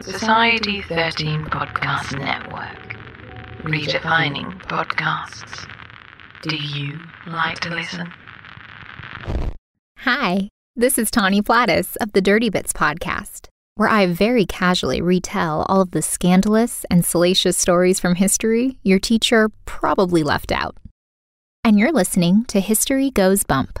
Society 13 Podcast Network. Redefining podcasts. Do you like to listen? Hi, this is Tawny Plattis of the Dirty Bits podcast, where I very casually retell all of the scandalous and salacious stories from history your teacher probably left out. And you're listening to History Goes Bump.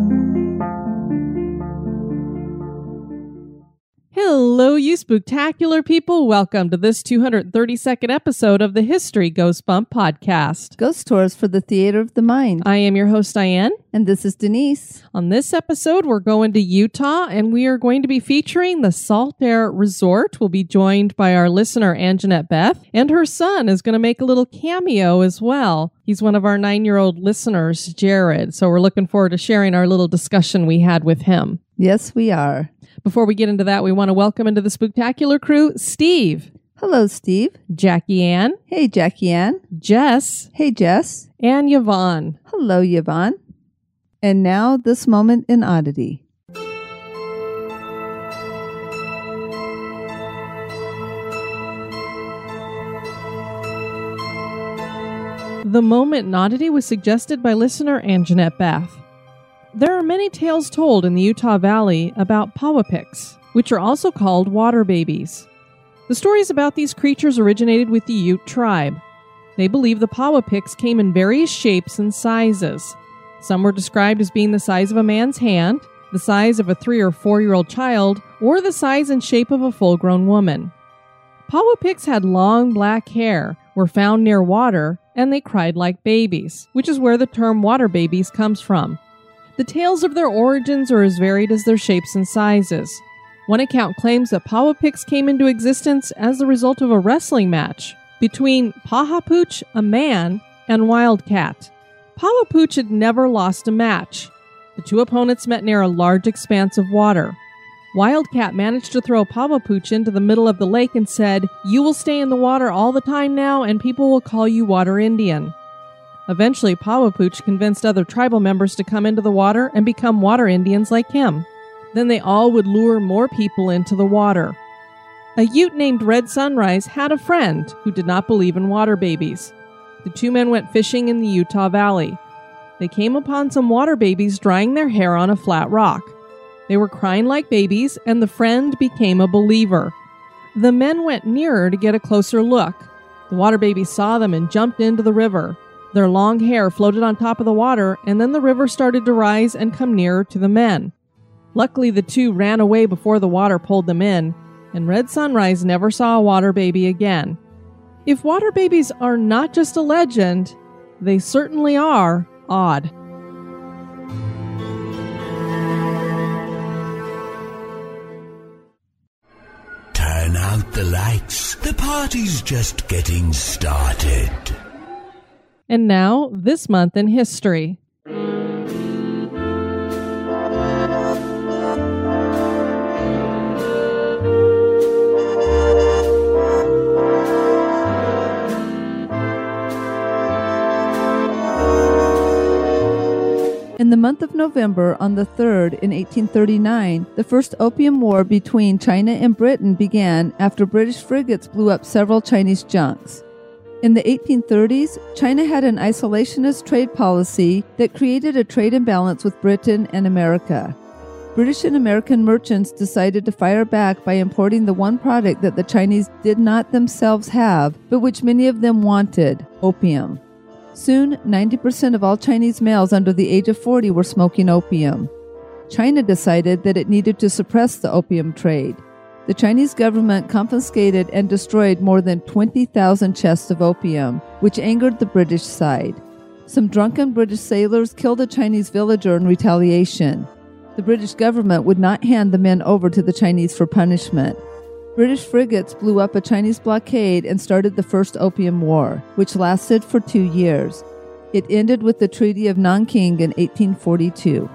Hello, you spooktacular people. Welcome to this 232nd episode of the History Goes Bump podcast. Ghost Tours for the Theater of the Mind. I am your host, Diane. And this is Denise. On this episode, we're going to Utah and we are going to be featuring the Saltair Resort. We'll be joined by our listener, Anjanette Beth, and her son is going to make a little cameo as well. He's one of our nine year old listeners, Jared. So we're looking forward to sharing our little discussion we had with him. Yes, we are. Before we get into that, we want to welcome into the Spooktacular crew Steve, Hello, Steve. Jackie Ann, Hey, Jackie Ann. Jess, Hey, Jess. and Yvonne. Hello, Yvonne. And now, this moment in oddity. The moment in oddity was suggested by listener Anjanette Beth. There are many tales told in the Utah Valley about Powapix, which are also called water babies. The stories about these creatures originated with the Ute tribe. They believe the Powapix came in various shapes and sizes. Some were described as being the size of a man's hand, the size of a three or four year old child, or the size and shape of a full grown woman. Powapix had long black hair, were found near water, and they cried like babies, which is where the term water babies comes from. The tales of their origins are as varied as their shapes and sizes. One account claims that Powapix came into existence as the result of a wrestling match between Pahapooch, a man, and Wildcat. Pawapooch had never lost a match. The two opponents met near a large expanse of water. Wildcat managed to throw Pawapooch into the middle of the lake and said, You will stay in the water all the time now, and people will call you Water Indian. Eventually, Pawapooch convinced other tribal members to come into the water and become water Indians like him. Then they all would lure more people into the water. A Ute named Red Sunrise had a friend who did not believe in water babies. The two men went fishing in the Utah Valley. They came upon some water babies drying their hair on a flat rock. They were crying like babies, and the friend became a believer. The men went nearer to get a closer look. The water babies saw them and jumped into the river. Their long hair floated on top of the water, and then the river started to rise and come nearer to the men. Luckily, the two ran away before the water pulled them in, and Red Sunrise never saw a water baby again. If water babies are not just a legend, they certainly are odd. Turn out the lights. The party's just getting started. And now, this month in history. In the month of November, on the 3rd in 1839, the First Opium War between China and Britain began after British frigates blew up several Chinese junks. In the 1830s, China had an isolationist trade policy that created a trade imbalance with Britain and America. British and American merchants decided to fire back by importing the one product that the Chinese did not themselves have, but which many of them wanted opium. Soon, 90% of all Chinese males under the age of 40 were smoking opium. China decided that it needed to suppress the opium trade. The Chinese government confiscated and destroyed more than 20,000 chests of opium, which angered the British side. Some drunken British sailors killed a Chinese villager in retaliation. The British government would not hand the men over to the Chinese for punishment. British frigates blew up a Chinese blockade and started the First Opium War, which lasted for two years. It ended with the Treaty of Nanking in 1842.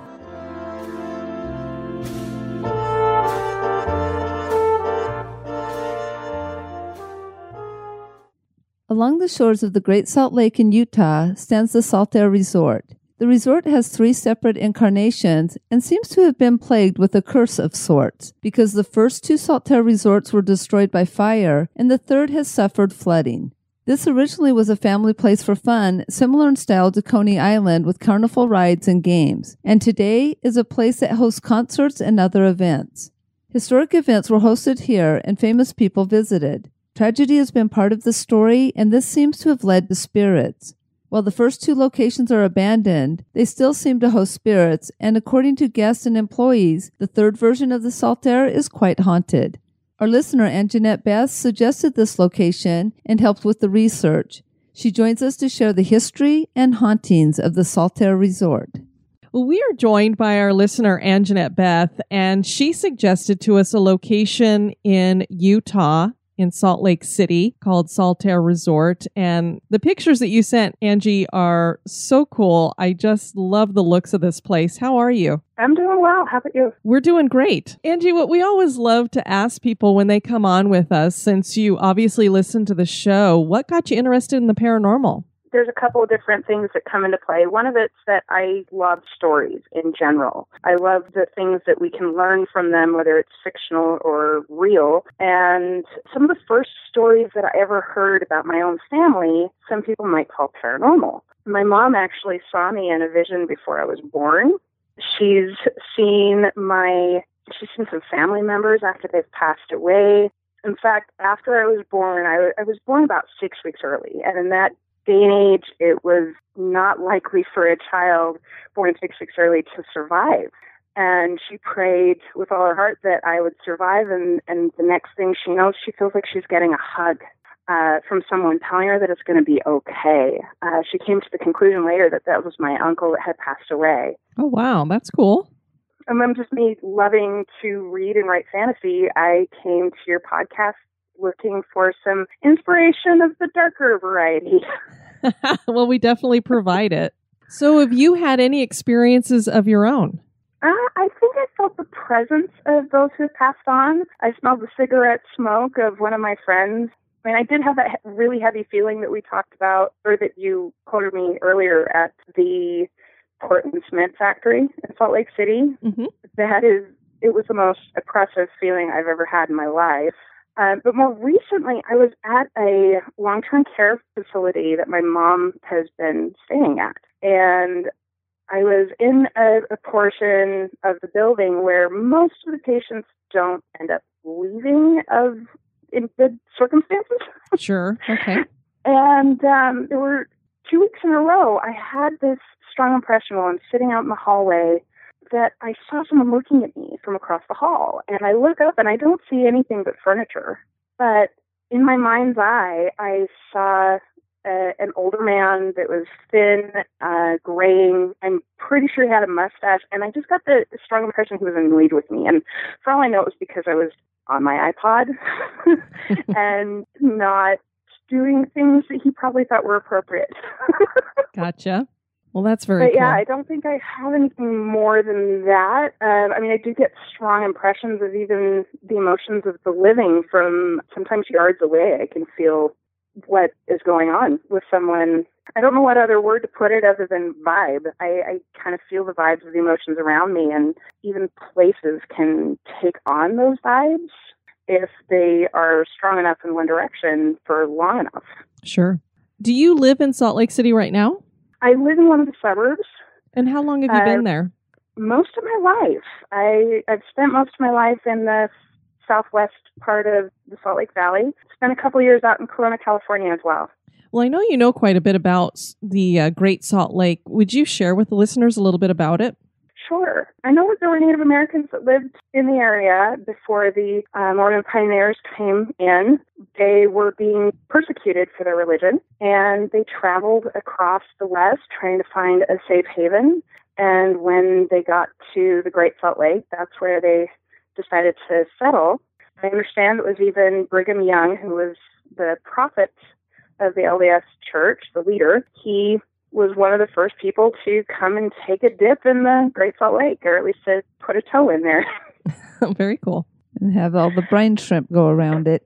Along the shores of the Great Salt Lake in Utah stands the Saltair Resort. The resort has three separate incarnations and seems to have been plagued with a curse of sorts, because the first two Saltair resorts were destroyed by fire and the third has suffered flooding. This originally was a family place for fun, similar in style to Coney Island with carnival rides and games, and today is a place that hosts concerts and other events. Historic events were hosted here and famous people visited. Tragedy has been part of the story, and this seems to have led to spirits. While the first two locations are abandoned, they still seem to host spirits, and according to guests and employees, the third version of the Saltair is quite haunted. Our listener, Anjanette Beth, suggested this location and helped with the research. She joins us to share the history and hauntings of the Saltair Resort. Well, we are joined by our listener, Anjanette Beth, and she suggested to us a location in Utah in Salt Lake City called Saltair Resort. And the pictures that you sent, Angie, are so cool. I just love the looks of this place. How are you? I'm doing well. How about you? We're doing great. Angie, what we always love to ask people when they come on with us, since you obviously listen to the show, what got you interested in the paranormal? There's a couple of different things that come into play. One of it's that I love stories in general. I love the things that we can learn from them, whether it's fictional or real. And some of the first stories that I ever heard about my own family, some people might call paranormal. My mom actually saw me in a vision before I was born. She's seen my she's seen some family members after they've passed away. In fact, after I was born, I, I was born about six weeks early, and in that day and age, it was not likely for a child born six weeks early to survive. And she prayed with all her heart that I would survive. And, and the next thing she knows, she feels like she's getting a hug uh, from someone telling her that it's going to be okay. Uh, she came to the conclusion later that that was my uncle that had passed away. Oh, wow. That's cool. And then just me loving to read and write fantasy, I came to your podcast looking for some inspiration of the darker variety. well, we definitely provide it. So, have you had any experiences of your own? Uh, I think I felt the presence of those who passed on. I smelled the cigarette smoke of one of my friends. I mean, I did have that really heavy feeling that we talked about, or that you quoted me earlier at the Portland Cement Factory in Salt Lake City. Mm-hmm. That is, it was the most oppressive feeling I've ever had in my life. Um, but more recently, I was at a long term care facility that my mom has been staying at. And I was in a, a portion of the building where most of the patients don't end up leaving of in good circumstances. Sure. Okay. and um, there were two weeks in a row, I had this strong impression while I'm sitting out in the hallway that I saw someone looking at me from across the hall. And I look up and I don't see anything but furniture. But in my mind's eye, I saw uh, an older man that was thin, uh, graying. I'm pretty sure he had a mustache. And I just got the, the strong impression he was annoyed with me. And for all I know, it was because I was on my iPod and not doing things that he probably thought were appropriate. gotcha. Well, that's very but cool. yeah, I don't think I have anything more than that. Um, I mean, I do get strong impressions of even the emotions of the living from sometimes yards away. I can feel what is going on with someone. I don't know what other word to put it other than vibe. I, I kind of feel the vibes of the emotions around me, and even places can take on those vibes if they are strong enough in one direction for long enough. Sure. Do you live in Salt Lake City right now? I live in one of the suburbs. And how long have you uh, been there? Most of my life. I, I've spent most of my life in the southwest part of the Salt Lake Valley. Spent a couple years out in Corona, California as well. Well, I know you know quite a bit about the uh, Great Salt Lake. Would you share with the listeners a little bit about it? Sure. I know that there were Native Americans that lived in the area before the uh, Mormon pioneers came in. They were being persecuted for their religion, and they traveled across the West trying to find a safe haven. And when they got to the Great Salt Lake, that's where they decided to settle. I understand it was even Brigham Young, who was the prophet of the LDS Church, the leader. He was one of the first people to come and take a dip in the Great Salt Lake, or at least to put a toe in there. Very cool. And have all the brine shrimp go around it.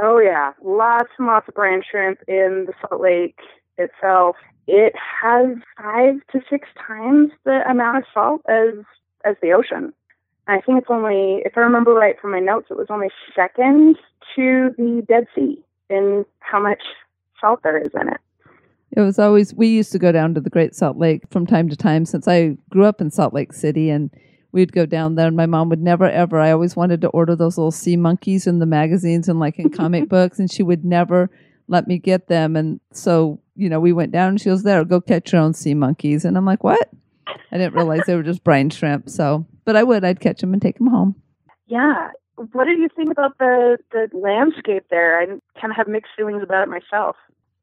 Oh yeah, lots and lots of brine shrimp in the Salt Lake itself. It has five to six times the amount of salt as as the ocean. I think it's only, if I remember right from my notes, it was only second to the Dead Sea in how much salt there is in it. It was always, we used to go down to the Great Salt Lake from time to time since I grew up in Salt Lake City and we'd go down there and my mom would never ever, I always wanted to order those little sea monkeys in the magazines and like in comic books and she would never let me get them. And so, you know, we went down and she was there, go catch your own sea monkeys. And I'm like, what? I didn't realize they were just brine shrimp. So, but I would, I'd catch them and take them home. Yeah. What did you think about the, the landscape there? I kind of have mixed feelings about it myself.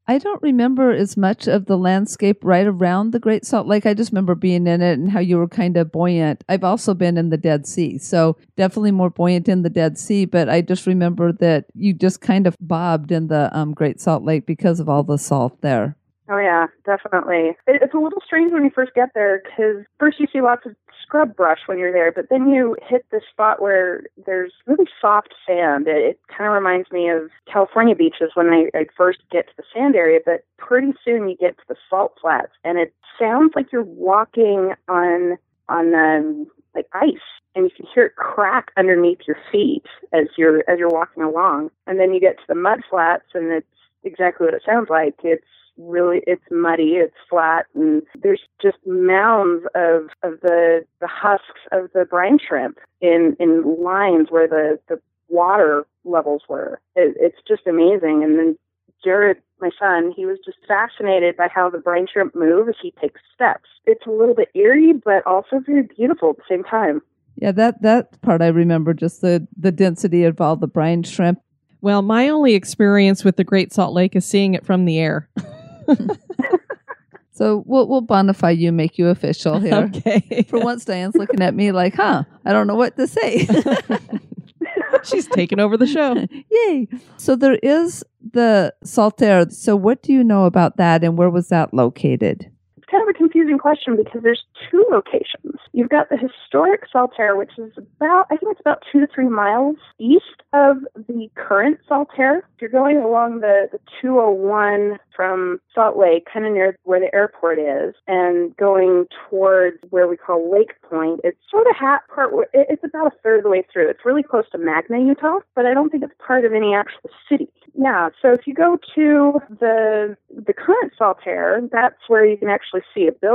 I don't remember as much of the landscape right around the Great Salt Lake. I just remember being in it and how you were kind of buoyant. I've also been in the Dead Sea, so definitely more buoyant in the Dead Sea. But I just remember that you just kind of bobbed in the um, Great Salt Lake because of all the salt there. Oh yeah, definitely. It, it's a little strange when you first get there because first you see lots of scrub brush when you're there, but then you hit this spot where there's really soft sand. It, it kind of reminds me of California beaches when I, I first get to the sand area, but pretty soon you get to the salt flats, and it sounds like you're walking on on um, like ice and you can hear it crack underneath your feet as you're as you're walking along. And then you get to the mud flats and it's exactly what it sounds like. It's really it's muddy, it's flat, and there's just mounds of of the the husks of the brine shrimp in in lines where the the water levels were. It, it's just amazing. And then Jared, my son, he was just fascinated by how the brine shrimp move as he takes steps. It's a little bit eerie, but also very beautiful at the same time. Yeah, that that part I remember just the the density of all the brine shrimp. Well, my only experience with the Great Salt Lake is seeing it from the air. so we'll we'll bonify you, make you official here. Okay. For once, Diane's looking at me like, "Huh? I don't know what to say." She's taking over the show. Yay! So there is the Saltair. So what do you know about that, and where was that located? It's kind of a confusing question because there's two locations. You've got the historic Saltair, which is about, I think it's about two to three miles east of the current Saltair. You're going along the, the 201 from Salt Lake, kind of near where the airport is, and going towards where we call Lake Point, it's sort of hat part, it's about a third of the way through. It's really close to Magna, Utah, but I don't think it's part of any actual city. Yeah, so if you go to the the current Saltair, that's where you can actually see a building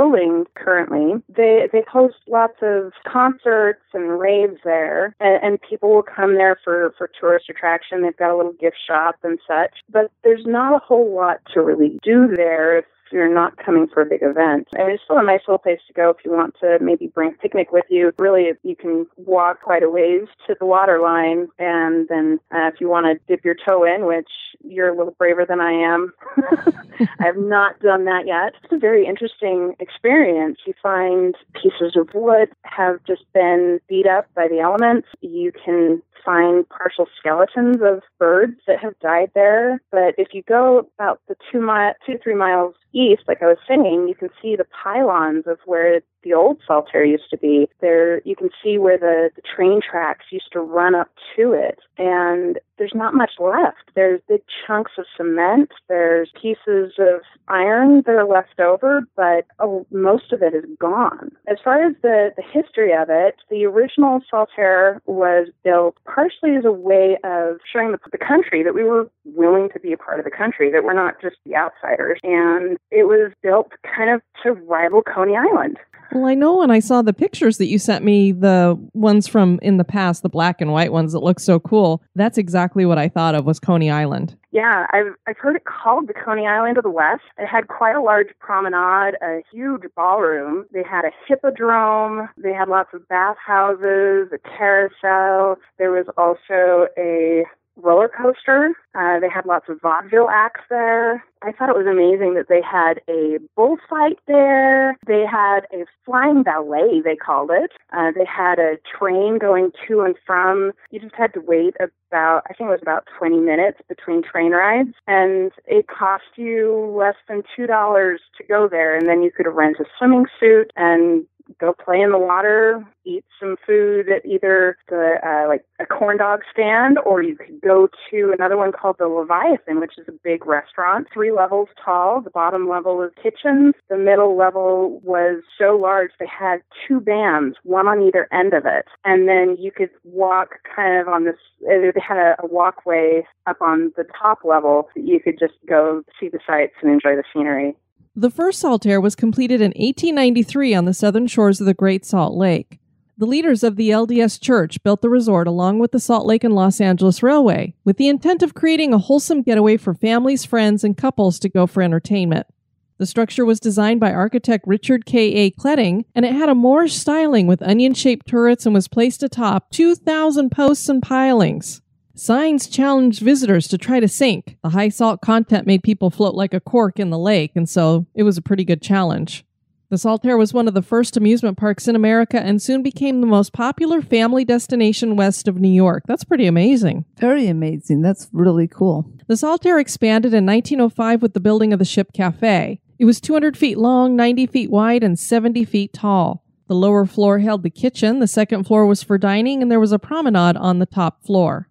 currently. They they host lots of concerts and raves there, and, and people will come there for for tourist attraction. They've got a little gift shop and such, but there's not a whole lot to really do there you're not coming for a big event. And it's still a nice little place to go if you want to maybe bring a picnic with you. Really, you can walk quite a ways to the water line, and then uh, if you want to dip your toe in, which you're a little braver than I am, I have not done that yet. It's a very interesting experience. You find pieces of wood have just been beat up by the elements. You can find partial skeletons of birds that have died there. But if you go about the two mile, two three miles east, like I was saying, you can see the pylons of where the old Saltair used to be. There, you can see where the, the train tracks used to run up to it, and there's not much left. There's big chunks of cement. There's pieces of iron that are left over, but oh, most of it is gone. As far as the, the history of it, the original Saltair was built partially as a way of showing the, the country that we were willing to be a part of the country, that we're not just the outsiders. And it was built kind of to rival Coney Island. Well, I know when I saw the pictures that you sent me, the ones from in the past, the black and white ones that look so cool, that's exactly what I thought of was Coney Island. Yeah, I've I've heard it called the Coney Island of the West. It had quite a large promenade, a huge ballroom. They had a hippodrome. They had lots of bathhouses, a carousel. There was also a roller coaster. Uh, they had lots of vaudeville acts there. I thought it was amazing that they had a bullfight there. They had a flying ballet, they called it. Uh, they had a train going to and from. You just had to wait about, I think it was about 20 minutes between train rides. And it cost you less than $2 to go there. And then you could rent a swimming suit and go play in the water, eat some food at either the uh, like a corn dog stand, or you could go to another one called the Leviathan, which is a big restaurant, three levels tall. The bottom level was kitchens. The middle level was so large they had two bands, one on either end of it, and then you could walk kind of on this. uh, They had a, a walkway up on the top level that you could just go see the sights and enjoy the scenery. The first Saltair was completed in 1893 on the southern shores of the Great Salt Lake. The leaders of the LDS Church built the resort along with the Salt Lake and Los Angeles Railway, with the intent of creating a wholesome getaway for families, friends, and couples to go for entertainment. The structure was designed by architect Richard K. A. Kletting, and it had a Moorish styling with onion shaped turrets and was placed atop 2,000 posts and pilings. Signs challenged visitors to try to sink. The high salt content made people float like a cork in the lake, and so it was a pretty good challenge. The Saltair was one of the first amusement parks in America and soon became the most popular family destination west of New York. That's pretty amazing. Very amazing. That's really cool. The Saltair expanded in 1905 with the building of the Ship Cafe. It was 200 feet long, 90 feet wide, and 70 feet tall. The lower floor held the kitchen, the second floor was for dining, and there was a promenade on the top floor.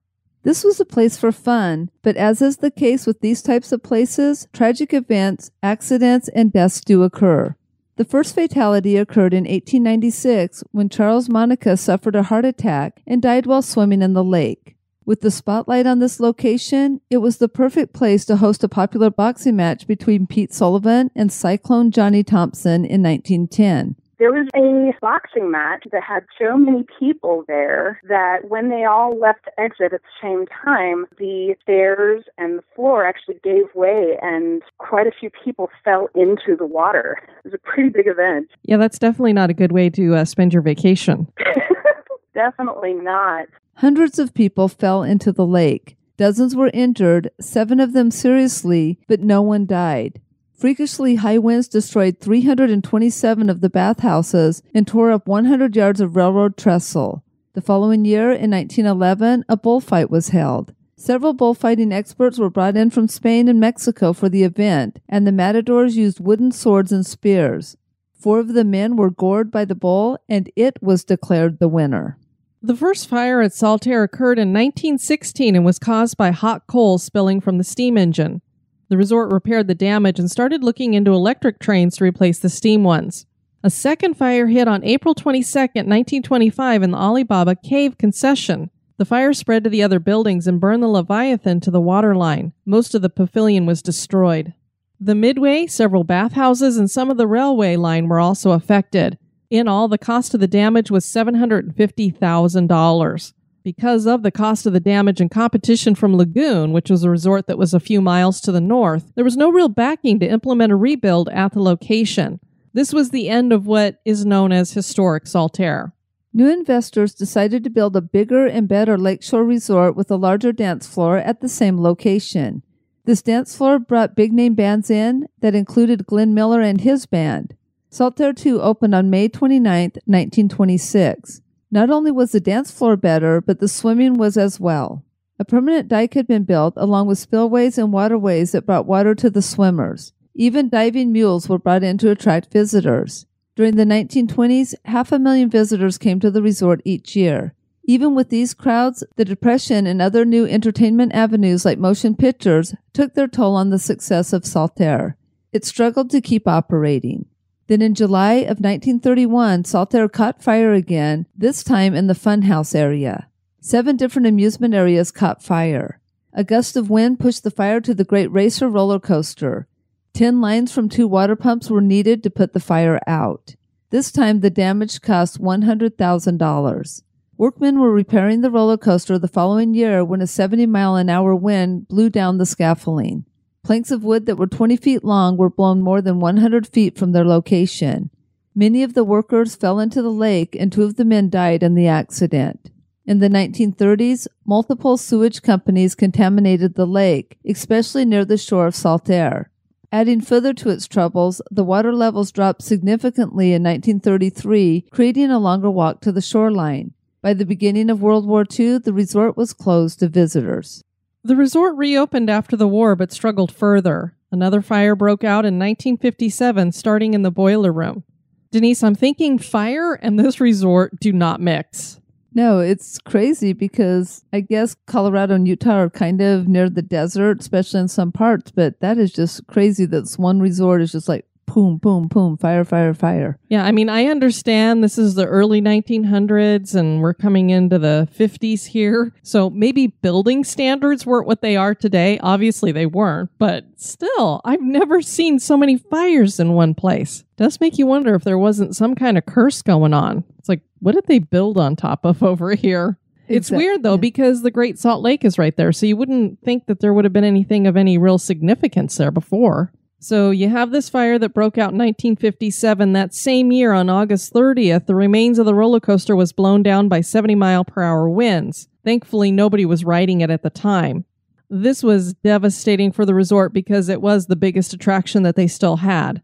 This was a place for fun, but as is the case with these types of places, tragic events, accidents, and deaths do occur. The first fatality occurred in 1896 when Charles Monica suffered a heart attack and died while swimming in the lake. With the spotlight on this location, it was the perfect place to host a popular boxing match between Pete Sullivan and Cyclone Johnny Thompson in 1910. There was a boxing match that had so many people there that when they all left the exit at the same time, the stairs and the floor actually gave way and quite a few people fell into the water. It was a pretty big event. Yeah, that's definitely not a good way to uh, spend your vacation. Definitely not. Hundreds of people fell into the lake. Dozens were injured, seven of them seriously, but no one died. Freakishly high winds destroyed 327 of the bathhouses and tore up 100 yards of railroad trestle. The following year, in 1911, a bullfight was held. Several bullfighting experts were brought in from Spain and Mexico for the event, and the matadors used wooden swords and spears. Four of the men were gored by the bull, and it was declared the winner. The first fire at Saltair occurred in 1916 and was caused by hot coal spilling from the steam engine. The resort repaired the damage and started looking into electric trains to replace the steam ones. A second fire hit on April 22, 1925, in the Alibaba Cave concession. The fire spread to the other buildings and burned the Leviathan to the waterline. Most of the pavilion was destroyed. The Midway, several bathhouses, and some of the railway line were also affected. In all, the cost of the damage was $750,000. Because of the cost of the damage and competition from Lagoon, which was a resort that was a few miles to the north, there was no real backing to implement a rebuild at the location. This was the end of what is known as historic Saltair. New investors decided to build a bigger and better lakeshore resort with a larger dance floor at the same location. This dance floor brought big name bands in that included Glenn Miller and his band. Saltair 2 opened on May 29, 1926. Not only was the dance floor better, but the swimming was as well. A permanent dike had been built along with spillways and waterways that brought water to the swimmers. Even diving mules were brought in to attract visitors. During the 1920s, half a million visitors came to the resort each year. Even with these crowds, the Depression and other new entertainment avenues like motion pictures took their toll on the success of Saltair. It struggled to keep operating. Then in July of 1931, Saltair caught fire again, this time in the funhouse area. Seven different amusement areas caught fire. A gust of wind pushed the fire to the Great Racer roller coaster. Ten lines from two water pumps were needed to put the fire out. This time, the damage cost $100,000. Workmen were repairing the roller coaster the following year when a 70 mile an hour wind blew down the scaffolding. Planks of wood that were 20 feet long were blown more than 100 feet from their location. Many of the workers fell into the lake, and two of the men died in the accident. In the 1930s, multiple sewage companies contaminated the lake, especially near the shore of Saltair. Adding further to its troubles, the water levels dropped significantly in 1933, creating a longer walk to the shoreline. By the beginning of World War II, the resort was closed to visitors. The resort reopened after the war but struggled further. Another fire broke out in 1957, starting in the boiler room. Denise, I'm thinking fire and this resort do not mix. No, it's crazy because I guess Colorado and Utah are kind of near the desert, especially in some parts, but that is just crazy that this one resort is just like boom, boom, boom, fire, fire, fire. Yeah, I mean, I understand this is the early 1900s and we're coming into the 50s here. So maybe building standards weren't what they are today. Obviously, they weren't, but still, I've never seen so many fires in one place. does make you wonder if there wasn't some kind of curse going on. It's like, what did they build on top of over here? It's Exact- weird though because the Great Salt Lake is right there, so you wouldn't think that there would have been anything of any real significance there before. So you have this fire that broke out in 1957. That same year, on August 30th, the remains of the roller coaster was blown down by 70 mile per hour winds. Thankfully, nobody was riding it at the time. This was devastating for the resort because it was the biggest attraction that they still had.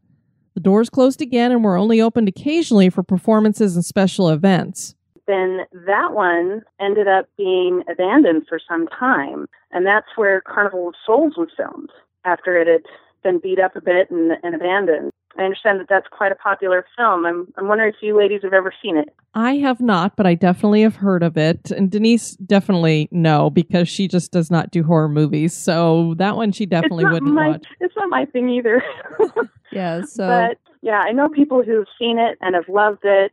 The doors closed again and were only opened occasionally for performances and special events. then that one ended up being abandoned for some time. And that's where Carnival of Souls was filmed after it had been beat up a bit and, and abandoned. I understand that that's quite a popular film. I'm, I'm wondering if you ladies have ever seen it. I have not, but I definitely have heard of it. And Denise definitely no, because she just does not do horror movies. So that one she definitely wouldn't my, watch. It's not my thing either. Yeah, so but yeah, I know people who've seen it and have loved it.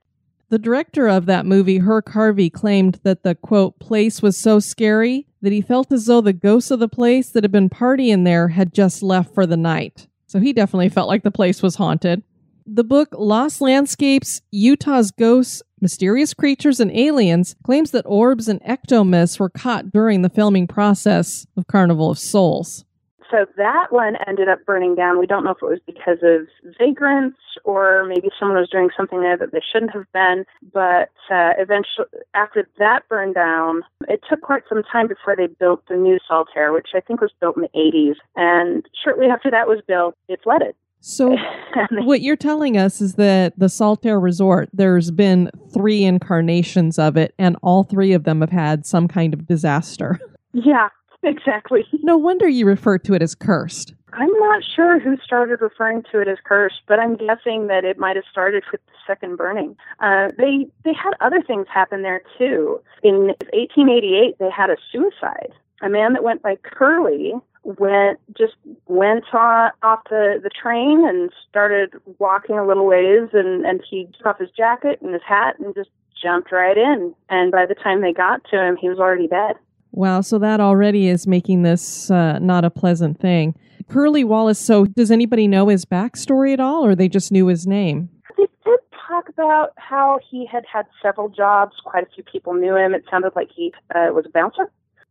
The director of that movie, Herk Harvey, claimed that the quote place was so scary that he felt as though the ghosts of the place that had been partying there had just left for the night. So he definitely felt like the place was haunted. The book Lost Landscapes, Utah's Ghosts, Mysterious Creatures, and Aliens claims that orbs and ectomyths were caught during the filming process of Carnival of Souls. So that one ended up burning down. We don't know if it was because of vagrants or maybe someone was doing something there that they shouldn't have been. But uh, eventually, after that burned down, it took quite some time before they built the new Saltair, which I think was built in the 80s. And shortly after that was built, it flooded. So what you're telling us is that the Saltair Resort, there's been three incarnations of it, and all three of them have had some kind of disaster. yeah, exactly. No wonder you refer to it as cursed. I'm not sure who started referring to it as cursed, but I'm guessing that it might have started with the second burning. Uh, they they had other things happen there too. In 1888, they had a suicide. A man that went by Curly went just went on, off the the train and started walking a little ways, and and he took off his jacket and his hat and just jumped right in. And by the time they got to him, he was already dead. Wow, so that already is making this uh, not a pleasant thing. Curly Wallace, so does anybody know his backstory at all, or they just knew his name? They did talk about how he had had several jobs. Quite a few people knew him. It sounded like he uh, was a bouncer.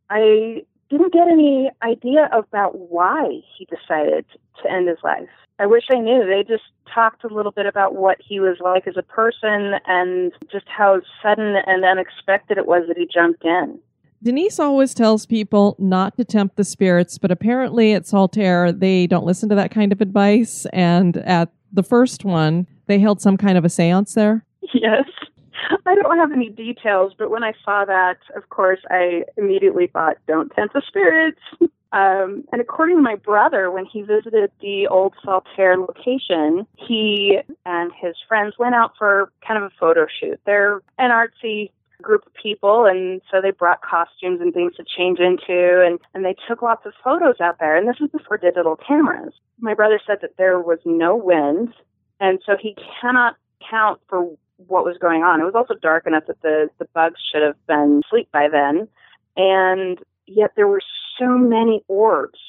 I didn't get any idea about why he decided to end his life. I wish I knew. They just talked a little bit about what he was like as a person and just how sudden and unexpected it was that he jumped in. Denise always tells people not to tempt the spirits, but apparently at Saltair, they don't listen to that kind of advice. And at the first one, they held some kind of a seance there. Yes. I don't have any details, but when I saw that, of course, I immediately thought, don't tempt the spirits. Um, and according to my brother, when he visited the old Saltair location, he and his friends went out for kind of a photo shoot. They're an artsy group of people, and so they brought costumes and things to change into, and, and they took lots of photos out there. And this was before digital cameras. My brother said that there was no wind, and so he cannot count for what was going on. It was also dark enough that the, the bugs should have been asleep by then. And yet there were so many orbs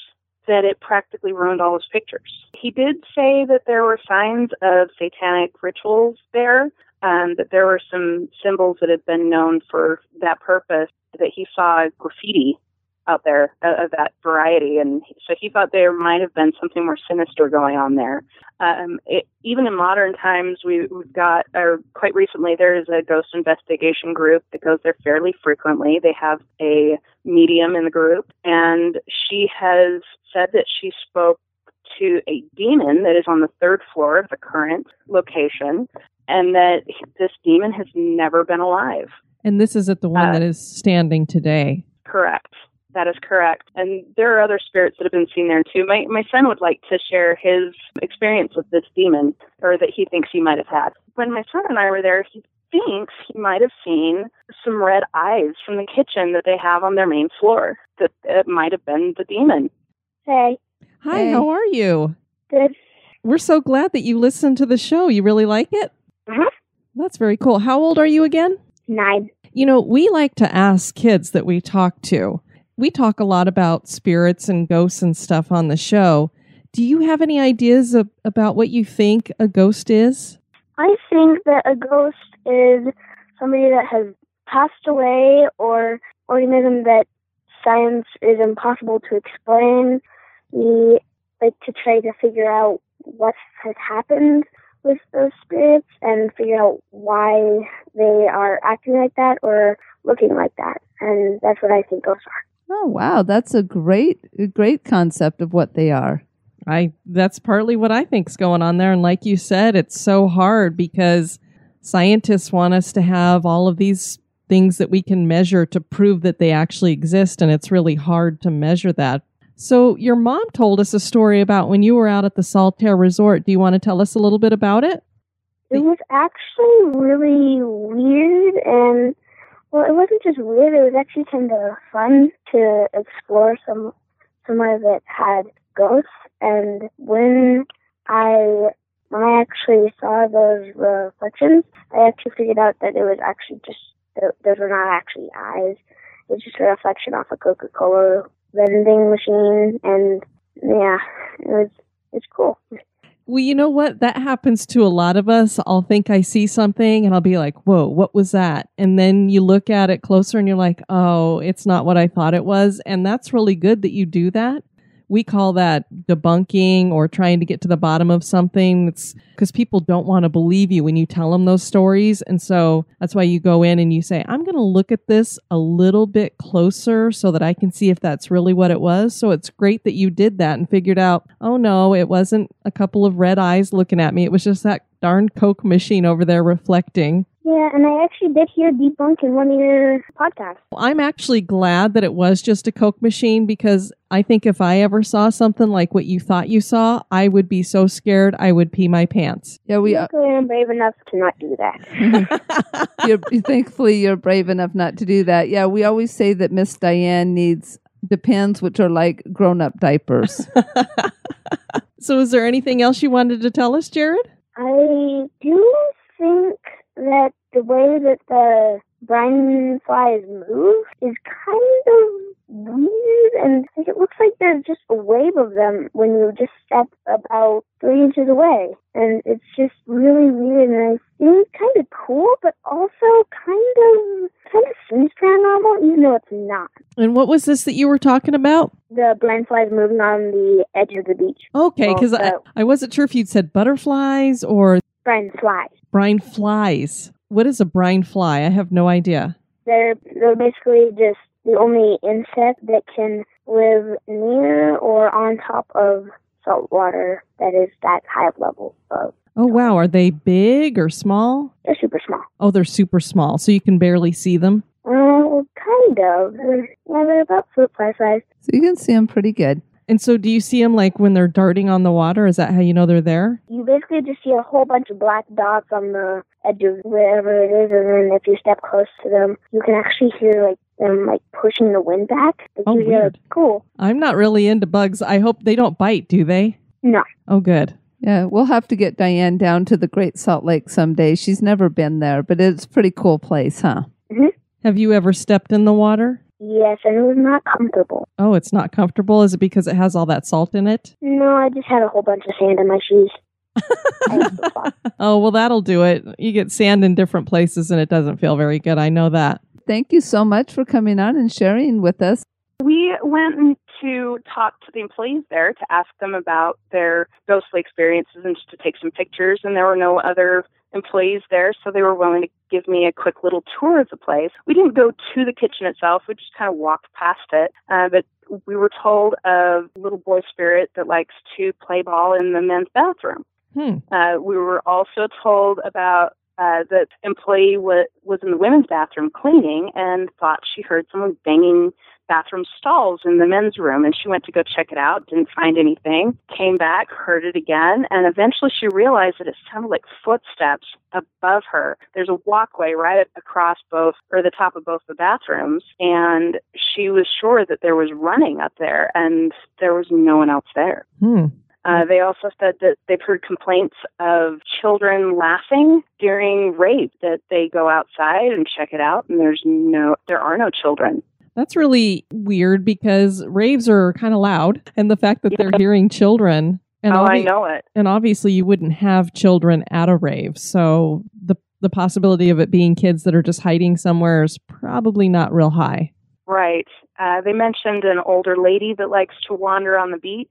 that it practically ruined all his pictures. He did say that there were signs of satanic rituals there, um, that there were some symbols that had been known for that purpose, that he saw graffiti out there uh, of that variety, and so he thought there might have been something more sinister going on there. Um, it, even in modern times, we, we've got, or quite recently, there is a ghost investigation group that goes there fairly frequently. They have a medium in the group, and she has said that she spoke to a demon that is on the third floor of the current location, and that this demon has never been alive. And this is at the one Uh, that is standing today. Correct. That is correct. And there are other spirits that have been seen there too. My my son would like to share his experience with this demon or that he thinks he might have had. When my son and I were there, he thinks he might have seen some red eyes from the kitchen that they have on their main floor. That it might have been the demon. Hey, Hi, Hey. how are you? good. We're so glad that you listened to the show. You really like it? Mhm. That's very cool. How old are you again? Nine. You know, we like to ask kids that we talk to. We talk a lot about spirits and ghosts and stuff on the show. Do you have any ideas of, about what you think a ghost is? I think that a ghost is somebody that has passed away or organism that science is impossible to explain. We like to try to figure out what has happened with those spirits and figure out why they are acting like that or looking like that. And that's what I think ghosts are. Oh, wow. That's a great, a great concept of what they are. I that's partly what I think's going on there and like you said it's so hard because scientists want us to have all of these things that we can measure to prove that they actually exist and it's really hard to measure that. So your mom told us a story about when you were out at the Saltair Resort. Do you want to tell us a little bit about it? It was actually really weird and well, it wasn't just weird. It was actually kind of fun to explore some somewhere that had ghosts. And when I when I actually saw those reflections, I actually figured out that it was actually just those were not actually eyes. It was just a reflection off a Coca Cola vending machine, and yeah, it was it's cool. Well, you know what? That happens to a lot of us. I'll think I see something and I'll be like, whoa, what was that? And then you look at it closer and you're like, oh, it's not what I thought it was. And that's really good that you do that. We call that debunking or trying to get to the bottom of something. It's because people don't want to believe you when you tell them those stories. And so that's why you go in and you say, I'm going to look at this a little bit closer so that I can see if that's really what it was. So it's great that you did that and figured out, oh no, it wasn't a couple of red eyes looking at me. It was just that darn Coke machine over there reflecting. Yeah, and I actually did hear debunk in one of your podcasts. I'm actually glad that it was just a Coke machine because I think if I ever saw something like what you thought you saw, I would be so scared I would pee my pants. Yeah, we. Uh, Luckily, I'm brave enough to not do that. you're, thankfully, you're brave enough not to do that. Yeah, we always say that Miss Diane needs depends, which are like grown-up diapers. so, is there anything else you wanted to tell us, Jared? I do think that the way that the brine flies move is kind of weird, and it looks like there's just a wave of them when you just step about three inches away, and it's just really weird, and I think kind of cool, but also kind of kind of seems paranormal, even though it's not. And what was this that you were talking about? The brine flies moving on the edge of the beach. Okay, because I, I wasn't sure if you'd said butterflies or Brine flies. brine flies. What is a brine fly? I have no idea. They're they're basically just the only insect that can live near or on top of salt water that is that high of level of. Oh, wow. Are they big or small? They're super small. Oh, they're super small, so you can barely see them. Uh, kind of. They're, yeah, they're about fruit fly size. so you can see them pretty good. And so, do you see them like when they're darting on the water? Is that how you know they're there? You basically just see a whole bunch of black dots on the edge of wherever it is, and then if you step close to them, you can actually hear like them like pushing the wind back. Like, Oh, you hear, weird. Cool. I'm not really into bugs. I hope they don't bite, do they? No. Oh, good. Yeah, we'll have to get Diane down to the Great Salt Lake someday. She's never been there, but it's a pretty cool place, huh? Mm-hmm. Have you ever stepped in the water? Yes, and it was not comfortable. Oh, it's not comfortable. Is it because it has all that salt in it? No, I just had a whole bunch of sand in my shoes. I was so sorry. Oh, well, that'll do it. You get sand in different places and it doesn't feel very good. I know that. Thank you so much for coming on and sharing with us. We went to talk to the employees there to ask them about their ghostly experiences and just to take some pictures. And there were no other employees there, so they were willing to give me a quick little tour of the place. We didn't go to the kitchen itself, we just kind of walked past it. Uh, but we were told of a little boy spirit that likes to play ball in the men's bathroom. Hmm. Uh, we were also told about uh, that employee wa was in the women's bathroom cleaning and thought she heard someone banging bathroom stalls in the men's room and she went to go check it out didn't find anything came back heard it again and eventually she realized that it sounded like footsteps above her there's a walkway right across both or the top of both the bathrooms and she was sure that there was running up there and there was no one else there Hmm. Uh, they also said that they've heard complaints of children laughing during rape. That they go outside and check it out, and there's no, there are no children. That's really weird because raves are kind of loud. And the fact that they're hearing children. And oh, I know it. And obviously, you wouldn't have children at a rave. So the, the possibility of it being kids that are just hiding somewhere is probably not real high. Right. Uh, they mentioned an older lady that likes to wander on the beach.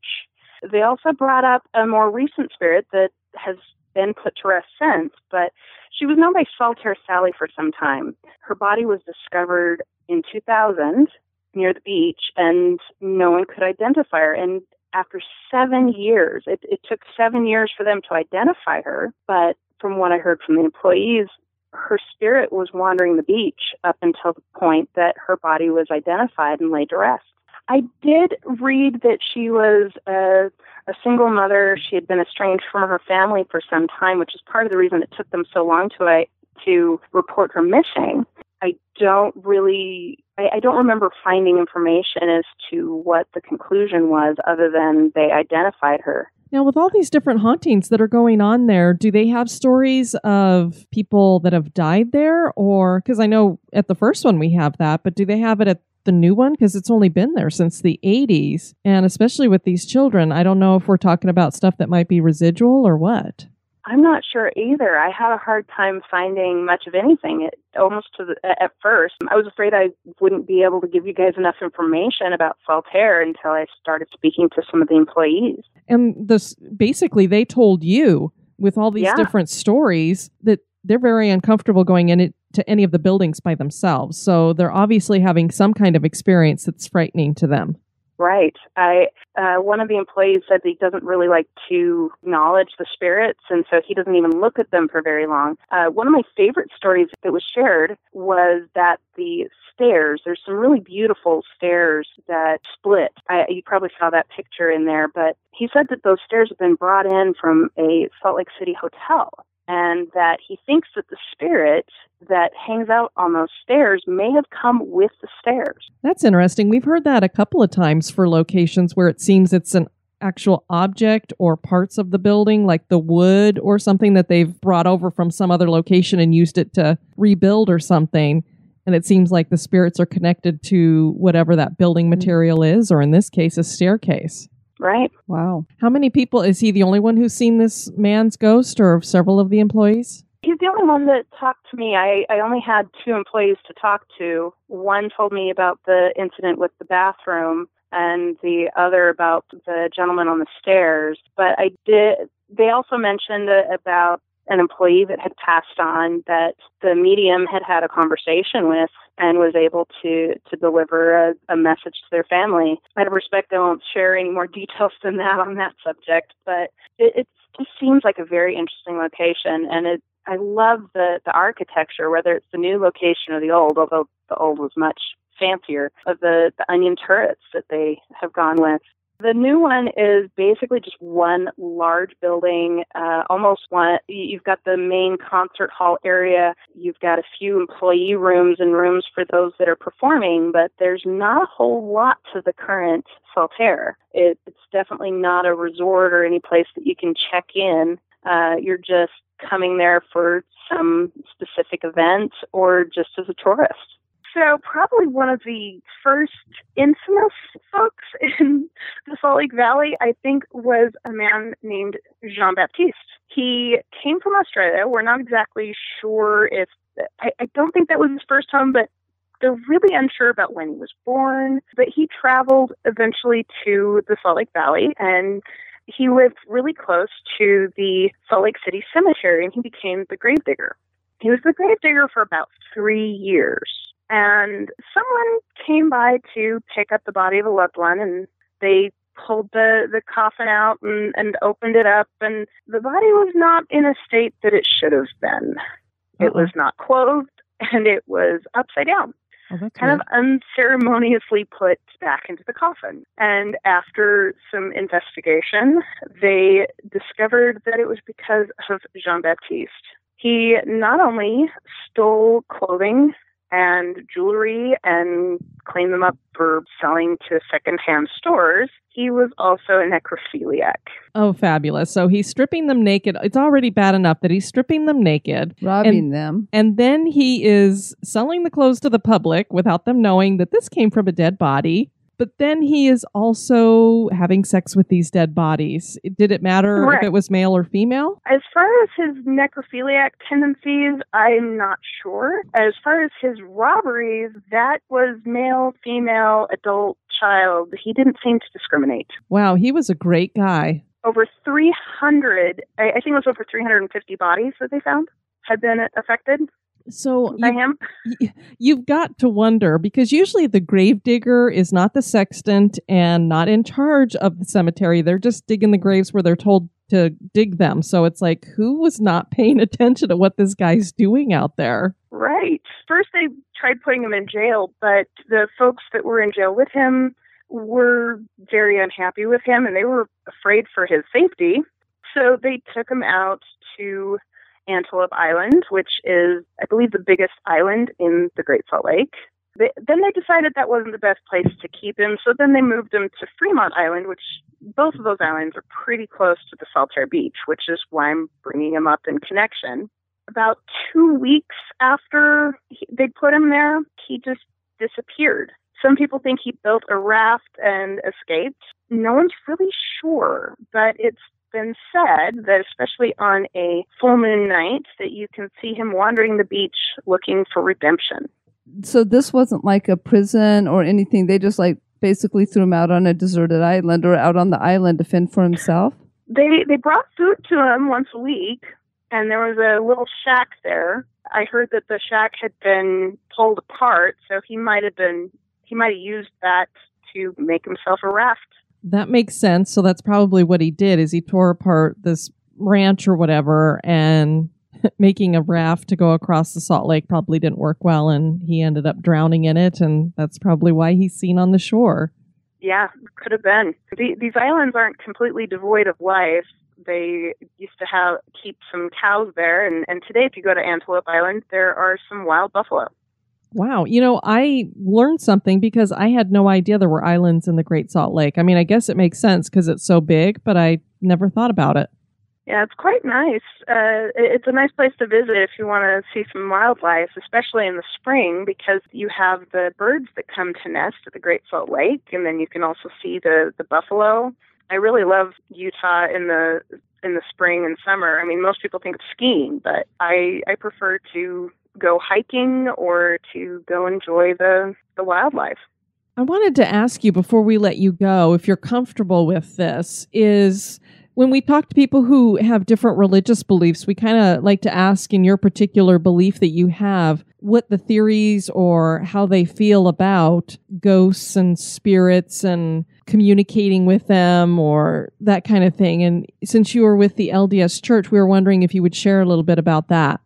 They also brought up a more recent spirit that has been put to rest since, but she was known by Saltair Sally for some time. Her body was discovered in 2000 near the beach, and no one could identify her. And after seven years, it, it took seven years for them to identify her, but from what I heard from the employees, her spirit was wandering the beach up until the point that her body was identified and laid to rest. I did read that she was a, a single mother. She had been estranged from her family for some time, which is part of the reason it took them so long to uh, to report her missing. I don't really, I, I don't remember finding information as to what the conclusion was, other than they identified her. Now, with all these different hauntings that are going on there, do they have stories of people that have died there? Or, because I know at the first one we have that, but do they have it at the new one? Because it's only been there since the 80s. And especially with these children, I don't know if we're talking about stuff that might be residual or what. I'm not sure either. I had a hard time finding much of anything. It, almost to the, at first, I was afraid I wouldn't be able to give you guys enough information about Saltair until I started speaking to some of the employees. And this basically, they told you with all these Yeah. different stories that they're very uncomfortable going in it to any of the buildings by themselves. So they're obviously having some kind of experience that's frightening to them. Right. I uh, one of the employees said that he doesn't really like to acknowledge the spirits, and so he doesn't even look at them for very long. Uh, one of my favorite stories that was shared was that the stairs. There's some really beautiful stairs that split. I, you probably saw that picture in there, but he said that those stairs have been brought in from a Salt Lake City hotel. And that he thinks that the spirit that hangs out on those stairs may have come with the stairs. That's interesting. We've heard that a couple of times for locations where it seems it's an actual object or parts of the building, like the wood or something that they've brought over from some other location and used it to rebuild or something. And it seems like the spirits are connected to whatever that building mm-hmm. material is, or in this case, a staircase. Right. Wow. How many people is he the only one who's seen this man's ghost or several of the employees? He's the only one that talked to me. I, I only had two employees to talk to. One told me about the incident with the bathroom, and the other about the gentleman on the stairs. But I did. They also mentioned about an employee that had passed on that the medium had had a conversation with and was able to to deliver a, a message to their family. Out of respect, I won't share any more details than that on that subject, but it, it just seems like a very interesting location, and it. I love the the architecture, whether it's the new location or the old, although the old was much fancier, of the, the onion turrets that they have gone with. The new one is basically just one large building, uh, almost one. You've got the main concert hall area. You've got a few employee rooms and rooms for those that are performing, but there's not a whole lot to the current Saltair. It, it's definitely not a resort or any place that you can check in. Uh, you're just coming there for some specific event or just as a tourist. So, probably one of the first infamous folks in the Salt Lake Valley, I think, was a man named Jean Baptiste. He came from Australia. We're not exactly sure if, I, I don't think that was his first home, but they're really unsure about when he was born. But he traveled eventually to the Salt Lake Valley and he lived really close to the Salt Lake City Cemetery and he became the gravedigger. He was the gravedigger for about three years. And someone came by to pick up the body of a loved one and they pulled the, the coffin out and, and opened it up and the body was not in a state that it should have been. It uh-huh. was not clothed and it was upside down Oh, kind weird. of unceremoniously put back into the coffin. And after some investigation, they discovered that it was because of Jean Baptiste. He not only stole clothing and jewelry and cleaned them up for selling to secondhand stores, he was also a necrophiliac. Oh, fabulous. So he's stripping them naked. It's already bad enough that he's stripping them naked. Robbing them. And then he is selling the clothes to the public without them knowing that this came from a dead body. But then he is also having sex with these dead bodies. Did it matter if it was male or female? As far as his necrophiliac tendencies, I'm not sure. As far as his robberies, that was male, female, adult, child. He didn't seem to discriminate. Wow, he was a great guy. Over 300, I I think it was over 350 bodies that they found had been affected So him. y- you've got to wonder because usually the gravedigger is not the sextant and not in charge of the cemetery. They're just digging the graves where they're told to dig them. So it's like, who was not paying attention to what this guy's doing out there? Right. First, they tried putting him in jail, but the folks that were in jail with him were very unhappy with him and they were afraid for his safety. So they took him out to Antelope Island, which is, I believe, the biggest island in the Great Salt Lake. They, then they decided that wasn't the best place to keep him, so then they moved him to Fremont Island, which both of those islands are pretty close to the Saltair Beach, which is why I'm bringing him up in connection about two weeks after he, they put him there, he just disappeared. Some people think he built a raft and escaped. No one's really sure, but it's been said that especially on a full moon night that you can see him wandering the beach looking for redemption. So this wasn't like a prison or anything. They just like basically threw him out on a deserted island or out on the island to fend for himself. They they brought food to him once a week and there was a little shack there. I heard that the shack had been pulled apart, so he might have been he might have used that to make himself a raft. That makes sense. So that's probably what he did is he tore apart this ranch or whatever and making a raft to go across the Salt Lake probably didn't work well and he ended up drowning in it and that's probably why he's seen on the shore. Yeah, could have been. The, these islands aren't completely devoid of life. They used to have keep some cows there, and, and today, if you go to Antelope Island, there are some wild buffalo. Wow. You know, I learned something because I had no idea there were islands in the Great Salt Lake. I mean, I guess it makes sense because it's so big, but I never thought about it. Yeah, it's quite nice. Uh, it's a nice place to visit if you want to see some wildlife, especially in the spring, because you have the birds that come to nest at the Great Salt Lake, and then you can also see the the buffalo. I really love Utah in the in the spring and summer. I mean, most people think of skiing, but I I prefer to go hiking or to go enjoy the the wildlife. I wanted to ask you before we let you go if you're comfortable with this is when we talk to people who have different religious beliefs, we kind of like to ask in your particular belief that you have what the theories or how they feel about ghosts and spirits and communicating with them or that kind of thing. And since you were with the LDS Church, we were wondering if you would share a little bit about that.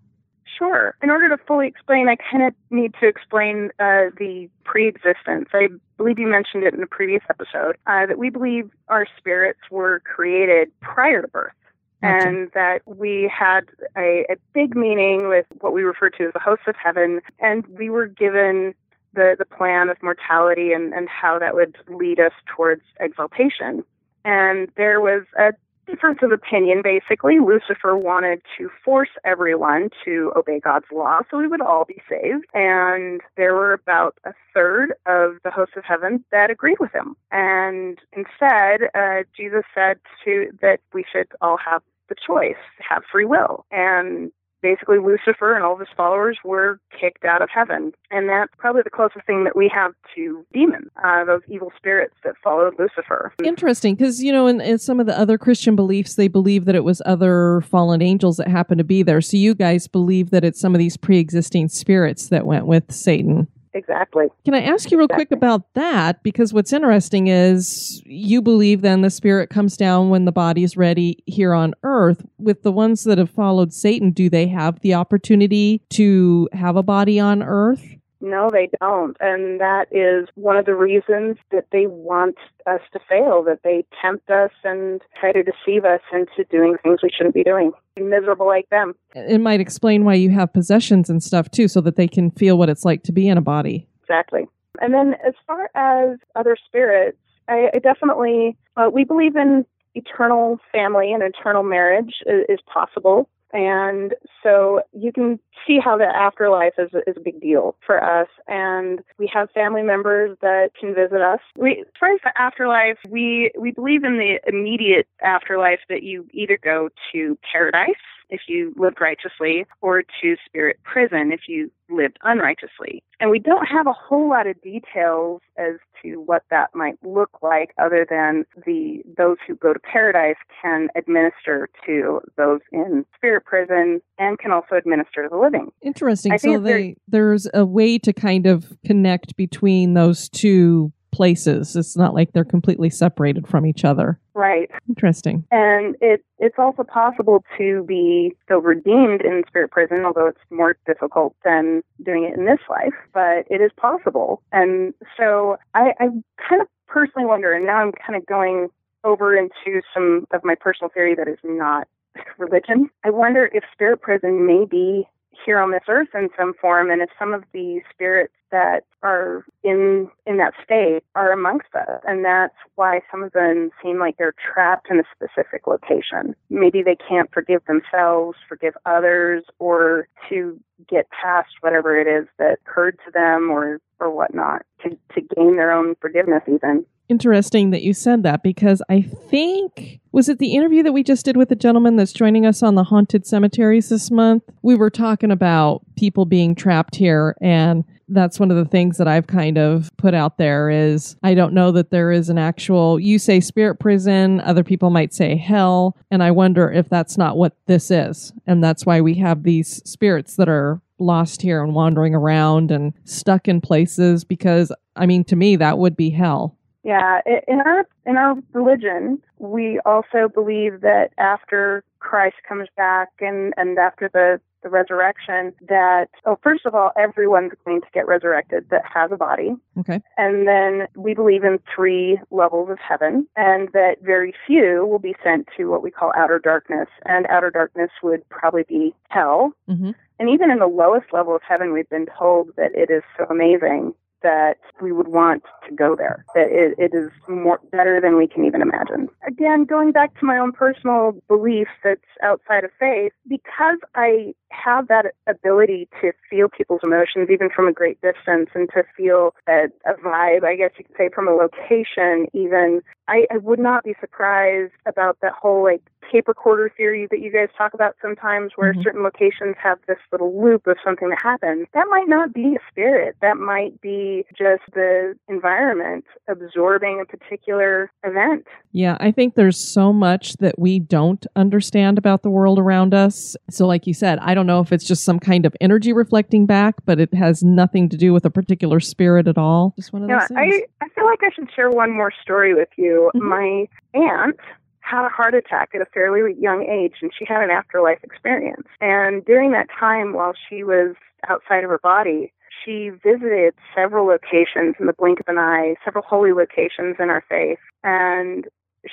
Sure. In order to fully explain, I kind of need to explain uh, the pre-existence. I believe you mentioned it in a previous episode uh, that we believe our spirits were created prior to birth. Gotcha. And that we had a, a big meeting with what we refer to as the hosts of heaven, and we were given the, the plan of mortality and, and how that would lead us towards exaltation. And there was a difference of opinion, basically. Lucifer wanted to force everyone to obey God's law so we would all be saved. And there were about a third of the hosts of heaven that agreed with him. And instead, uh, Jesus said to that we should all have the choice, have free will. And basically Lucifer and all of his followers were kicked out of heaven. And that's probably the closest thing that we have to demons, uh, those evil spirits that followed Lucifer. Interesting, because, you know, in, in some of the other Christian beliefs, they believe that it was other fallen angels that happened to be there. So you guys believe that it's some of these pre existing spirits that went with Satan. Exactly. Can I ask you real Exactly. quick about that? Because what's interesting is you believe then the spirit comes down when the body's ready here on earth. With the ones that have followed Satan, do they have the opportunity to have a body on earth? No, they don't. And that is one of the reasons that they want us to fail, that they tempt us and try to deceive us into doing things we shouldn't be doing. Be miserable like them. It might explain why you have possessions and stuff too, so that they can feel what it's like to be in a body. Exactly. And then as far as other spirits, I, I definitely, uh, we believe in eternal family and eternal marriage is, is possible. And so you can see how the afterlife is, is a big deal for us. And we have family members that can visit us. We, as far as the afterlife, we, we believe in the immediate afterlife that you either go to paradise if you lived righteously or to spirit prison if you lived unrighteously. And we don't have a whole lot of details as to what that might look like other than the those who go to paradise can administer to those in spirit prison and can also administer to the living. Interesting. So they there's a way to kind of connect between those two places. It's not like they're completely separated from each other. Right. Interesting. And it it's also possible to be so redeemed in spirit prison, although it's more difficult than doing it in this life, but it is possible. And so I, I kind of personally wonder, and now I'm kind of going over into some of my personal theory that is not religion. I wonder if spirit prison may be here on this earth in some form and if some of the spirits that are in in that state are amongst us and that's why some of them seem like they're trapped in a specific location. Maybe they can't forgive themselves forgive others or to get past whatever it is that occurred to them or or whatnot to to gain their own forgiveness even Interesting that you said that because I think was it the interview that we just did with the gentleman that's joining us on the haunted cemeteries this month? We were talking about people being trapped here and that's one of the things that I've kind of put out there is I don't know that there is an actual you say spirit prison, other people might say hell, and I wonder if that's not what this is. And that's why we have these spirits that are lost here and wandering around and stuck in places because I mean to me that would be hell. Yeah, in our in our religion, we also believe that after Christ comes back and and after the the resurrection, that oh, first of all, everyone's going to get resurrected that has a body, Okay. and then we believe in three levels of heaven, and that very few will be sent to what we call outer darkness, and outer darkness would probably be hell. Mm-hmm. And even in the lowest level of heaven, we've been told that it is so amazing that we would want to go there. That it, it is more better than we can even imagine. Again, going back to my own personal belief that's outside of faith, because I have that ability to feel people's emotions even from a great distance and to feel a, a vibe, I guess you could say, from a location, even I, I would not be surprised about that whole like tape recorder theory that you guys talk about sometimes where Mhm. certain locations have this little loop of something that happens. That might not be a spirit. That might be just the environment absorbing a particular event. Yeah, I think there's so much that we don't understand about the world around us. So, like you said, I don't know if it's just some kind of energy reflecting back, but it has nothing to do with a particular spirit at all. Just one of Yeah, those things. I, I feel like I should share one more story with you. Mhm. My aunt had a heart attack at a fairly young age and she had an afterlife experience. And during that time while she was outside of her body, she visited several locations in the blink of an eye, several holy locations in our faith. And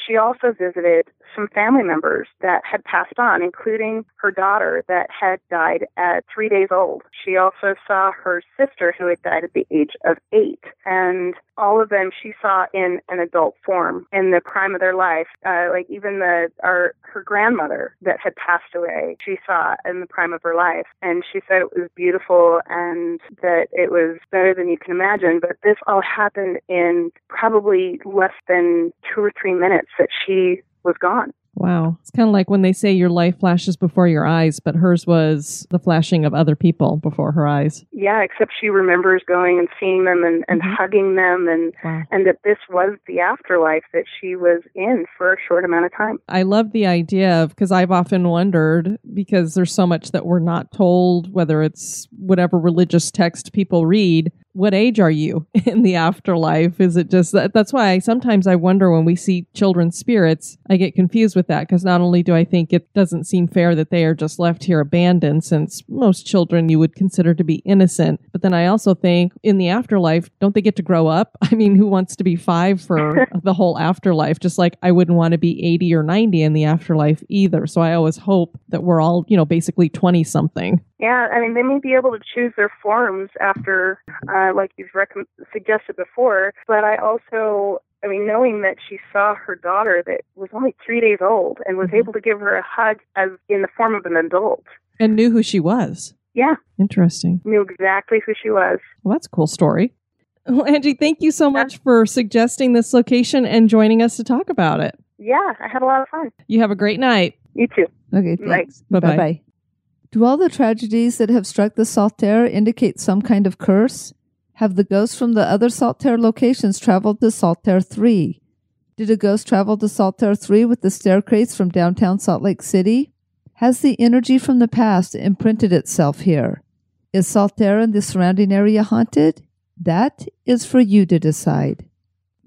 she also visited some family members that had passed on, including her daughter that had died at three days old. She also saw her sister who had died at the age of eight. And all of them she saw in an adult form in the prime of their life. Uh, like even the our her grandmother that had passed away, she saw in the prime of her life, and she said it was beautiful and that it was better than you can imagine. But this all happened in probably less than two or three minutes that she was gone. Wow. It's kind of like when they say your life flashes before your eyes, but hers was the flashing of other people before her eyes. Yeah, except she remembers going and seeing them and, and Mhm. hugging them and Wow. and that this was the afterlife that she was in for a short amount of time. I love the idea of because I've often wondered because there's so much that we're not told, whether it's whatever religious text people read. What age are you in the afterlife? Is it just that? That's why I sometimes I wonder when we see children's spirits, I get confused with that because not only do I think it doesn't seem fair that they are just left here abandoned, since most children you would consider to be innocent, but then I also think in the afterlife, don't they get to grow up? I mean, who wants to be five for the whole afterlife? Just like I wouldn't want to be 80 or 90 in the afterlife either. So I always hope that we're all, you know, basically 20 something. Yeah, I mean they may be able to choose their forms after, uh, like you've rec- suggested before. But I also, I mean, knowing that she saw her daughter that was only three days old and was able to give her a hug as in the form of an adult. And knew who she was. Yeah, Interesting. knew exactly who she was. Well, that's a cool story. Well, Angie, thank you so much for suggesting this location and joining us to talk about it. Yeah, I had a lot of fun. You have a great night. You too. Okay, thanks. Bye bye. Do all the tragedies that have struck the Saltair indicate some kind of curse? Have the ghosts from the other Saltair locations traveled to Saltair 3? Did a ghost travel to Saltair 3 with the staircase from downtown Salt Lake City? Has the energy from the past imprinted itself here? Is Saltair and the surrounding area haunted? That is for you to decide.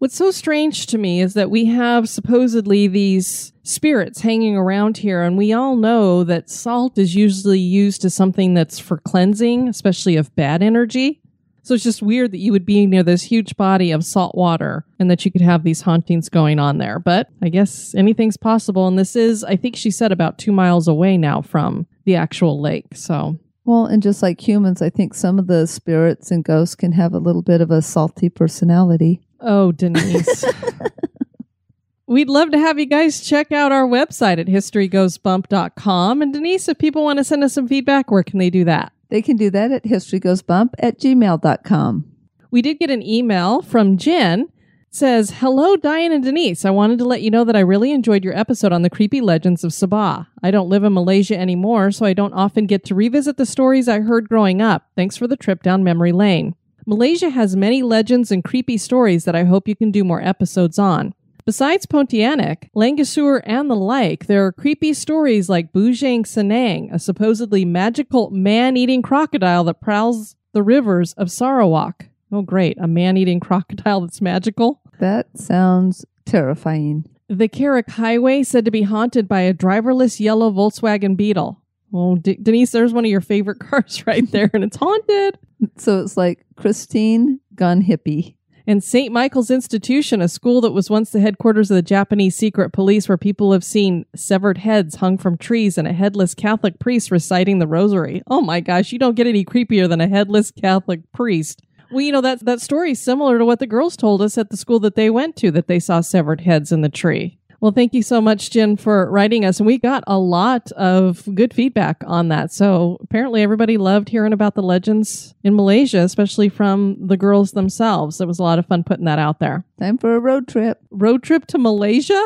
What's so strange to me is that we have supposedly these spirits hanging around here, and we all know that salt is usually used as something that's for cleansing, especially of bad energy. So it's just weird that you would be near this huge body of salt water and that you could have these hauntings going on there. But I guess anything's possible. And this is, I think she said, about two miles away now from the actual lake. So Well, and just like humans, I think some of the spirits and ghosts can have a little bit of a salty personality. Oh, Denise. We'd love to have you guys check out our website at historygoesbump.com. And Denise, if people want to send us some feedback, where can they do that? They can do that at historygoesbump at gmail.com. We did get an email from Jen. Says, Hello, Diane and Denise. I wanted to let you know that I really enjoyed your episode on the creepy legends of Sabah. I don't live in Malaysia anymore, so I don't often get to revisit the stories I heard growing up. Thanks for the trip down memory lane. Malaysia has many legends and creepy stories that I hope you can do more episodes on. Besides Pontianak, Langsuir, and the like, there are creepy stories like Bujang Senang, a supposedly magical man eating crocodile that prowls the rivers of Sarawak. Oh, great. A man eating crocodile that's magical. That sounds terrifying. The Karak Highway said to be haunted by a driverless yellow Volkswagen Beetle. Oh, D- Denise, there's one of your favorite cars right there, and it's haunted. So it's like Christine gone hippie. And St. Michael's Institution, a school that was once the headquarters of the Japanese secret police, where people have seen severed heads hung from trees and a headless Catholic priest reciting the rosary. Oh my gosh, you don't get any creepier than a headless Catholic priest. Well, you know, that, that story is similar to what the girls told us at the school that they went to, that they saw severed heads in the tree. Well, thank you so much, Jen, for writing us. And we got a lot of good feedback on that. So apparently, everybody loved hearing about the legends in Malaysia, especially from the girls themselves. It was a lot of fun putting that out there. Time for a road trip. Road trip to Malaysia?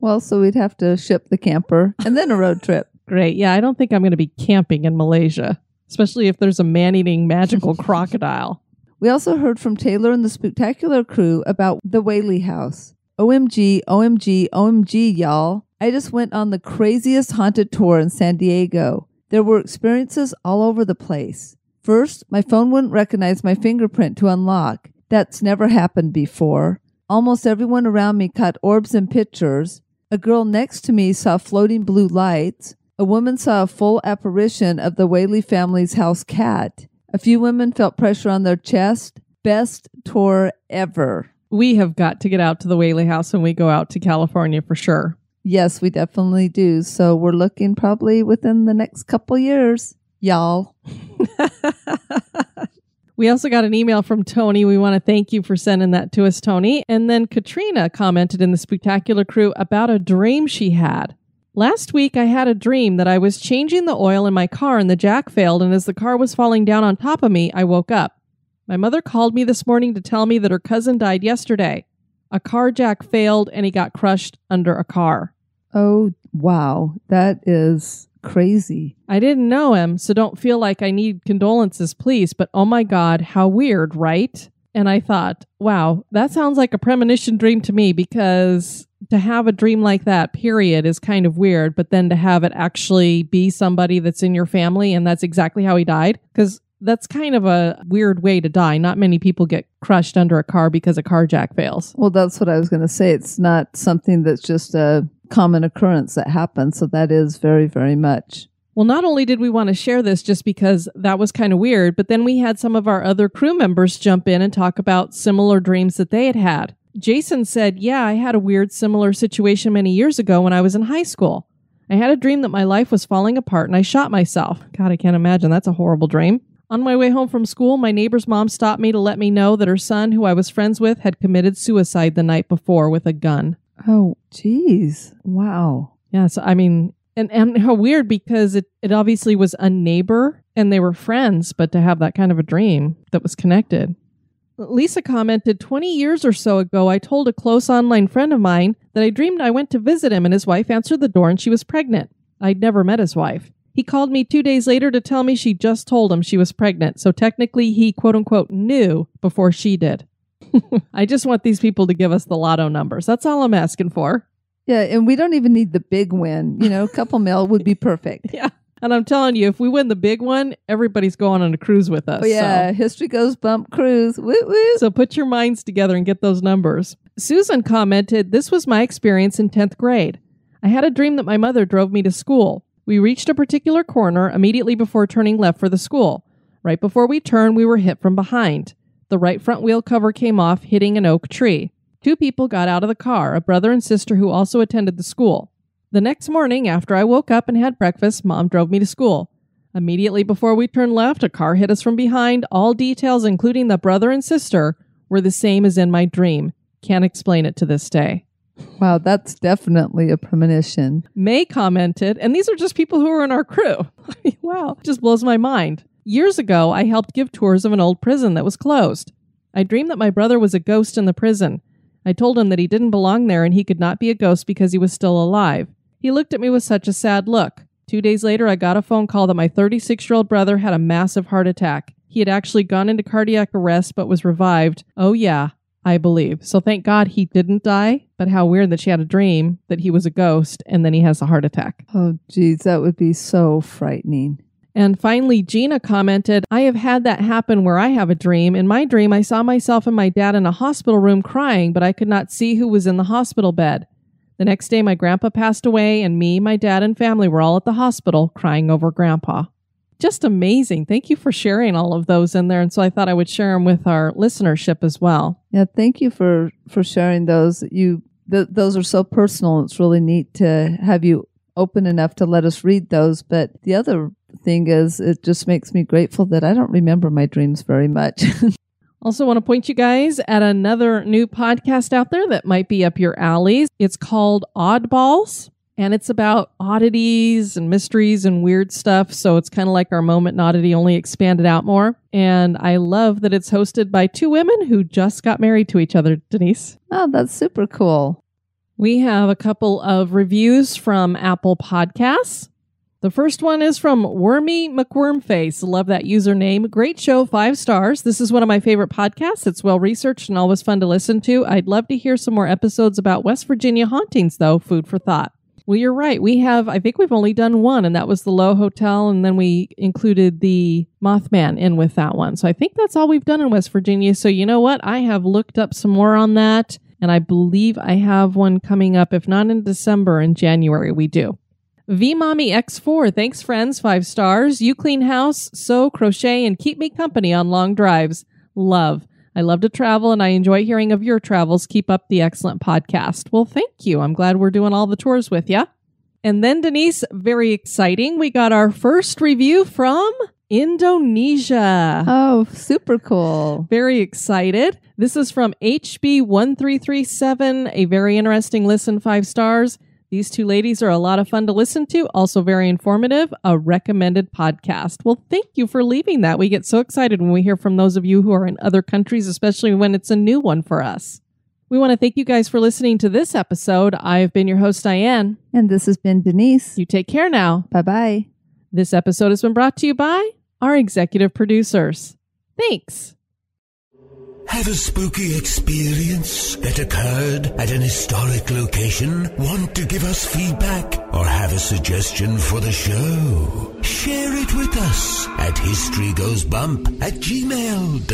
Well, so we'd have to ship the camper and then a road trip. Great. Yeah, I don't think I'm going to be camping in Malaysia, especially if there's a man eating magical crocodile. We also heard from Taylor and the Spectacular crew about the Whaley House. OMG, OMG, OMG, y'all. I just went on the craziest haunted tour in San Diego. There were experiences all over the place. First, my phone wouldn't recognize my fingerprint to unlock. That's never happened before. Almost everyone around me caught orbs and pictures. A girl next to me saw floating blue lights. A woman saw a full apparition of the Whaley family's house cat. A few women felt pressure on their chest. Best tour ever. We have got to get out to the Whaley House when we go out to California for sure. Yes, we definitely do. So we're looking probably within the next couple years. Y'all. We also got an email from Tony. We want to thank you for sending that to us, Tony. And then Katrina commented in the Spectacular Crew about a dream she had. Last week, I had a dream that I was changing the oil in my car and the jack failed, and as the car was falling down on top of me, I woke up. My mother called me this morning to tell me that her cousin died yesterday. A car jack failed and he got crushed under a car. Oh, wow. That is crazy. I didn't know him, so don't feel like I need condolences, please, but oh my God, how weird, right? And I thought, wow, that sounds like a premonition dream to me because to have a dream like that, period, is kind of weird. But then to have it actually be somebody that's in your family and that's exactly how he died, because that's kind of a weird way to die. Not many people get crushed under a car because a car jack fails. Well, that's what I was going to say. It's not something that's just a common occurrence that happens. So that is very, very much. Well, not only did we want to share this just because that was kind of weird, but then we had some of our other crew members jump in and talk about similar dreams that they had had. Jason said, Yeah, I had a weird, similar situation many years ago when I was in high school. I had a dream that my life was falling apart and I shot myself. God, I can't imagine. That's a horrible dream. On my way home from school, my neighbor's mom stopped me to let me know that her son, who I was friends with, had committed suicide the night before with a gun. Oh, jeez. Wow. Yeah, so I mean, and, and how weird because it, it obviously was a neighbor and they were friends, but to have that kind of a dream that was connected. Lisa commented 20 years or so ago, I told a close online friend of mine that I dreamed I went to visit him and his wife answered the door and she was pregnant. I'd never met his wife. He called me two days later to tell me she just told him she was pregnant, so technically he quote unquote knew before she did. I just want these people to give us the lotto numbers. That's all I'm asking for. Yeah, and we don't even need the big win. You know, a couple mil would be perfect. Yeah. And I'm telling you, if we win the big one, everybody's going on a cruise with us. Oh, yeah. So. History goes bump cruise. Woo woo. So put your minds together and get those numbers. Susan commented, This was my experience in 10th grade. I had a dream that my mother drove me to school. We reached a particular corner immediately before turning left for the school. Right before we turned, we were hit from behind. The right front wheel cover came off, hitting an oak tree. Two people got out of the car, a brother and sister who also attended the school. The next morning, after I woke up and had breakfast, mom drove me to school. Immediately before we turned left, a car hit us from behind. All details, including the brother and sister, were the same as in my dream. Can't explain it to this day. Wow, that's definitely a premonition. May commented, and these are just people who are in our crew. wow, just blows my mind. Years ago, I helped give tours of an old prison that was closed. I dreamed that my brother was a ghost in the prison. I told him that he didn't belong there and he could not be a ghost because he was still alive. He looked at me with such a sad look. Two days later, I got a phone call that my 36 year old brother had a massive heart attack. He had actually gone into cardiac arrest but was revived. Oh, yeah, I believe. So thank God he didn't die, but how weird that she had a dream that he was a ghost and then he has a heart attack. Oh, geez, that would be so frightening. And finally, Gina commented, I have had that happen where I have a dream. In my dream, I saw myself and my dad in a hospital room crying, but I could not see who was in the hospital bed. The next day, my grandpa passed away, and me, my dad, and family were all at the hospital crying over grandpa. Just amazing. Thank you for sharing all of those in there. And so I thought I would share them with our listenership as well. Yeah, thank you for for sharing those. You th- those are so personal. It's really neat to have you open enough to let us read those. But the other thing is, it just makes me grateful that I don't remember my dreams very much. Also, want to point you guys at another new podcast out there that might be up your alleys. It's called Oddballs, and it's about oddities and mysteries and weird stuff. So it's kind of like our moment in oddity, only expanded out more. And I love that it's hosted by two women who just got married to each other, Denise. oh, that's super cool. We have a couple of reviews from Apple Podcasts. The first one is from Wormy McWormface. Love that username. Great show, five stars. This is one of my favorite podcasts. It's well researched and always fun to listen to. I'd love to hear some more episodes about West Virginia hauntings, though. Food for thought. Well, you're right. We have, I think we've only done one, and that was the Lowe Hotel, and then we included the Mothman in with that one. So I think that's all we've done in West Virginia. So you know what? I have looked up some more on that, and I believe I have one coming up. If not in December, in January, we do. V Mommy X4, thanks friends, five stars. You clean house, sew, crochet, and keep me company on long drives. Love. I love to travel and I enjoy hearing of your travels. Keep up the excellent podcast. Well, thank you. I'm glad we're doing all the tours with you. And then, Denise, very exciting. We got our first review from Indonesia. Oh, super cool. Very excited. This is from HB1337, a very interesting listen, five stars. These two ladies are a lot of fun to listen to, also very informative, a recommended podcast. Well, thank you for leaving that. We get so excited when we hear from those of you who are in other countries, especially when it's a new one for us. We want to thank you guys for listening to this episode. I've been your host, Diane. And this has been Denise. You take care now. Bye bye. This episode has been brought to you by our executive producers. Thanks. Have a spooky experience that occurred at an historic location? Want to give us feedback or have a suggestion for the show? Share it with us at historygoesbump at gmail.com.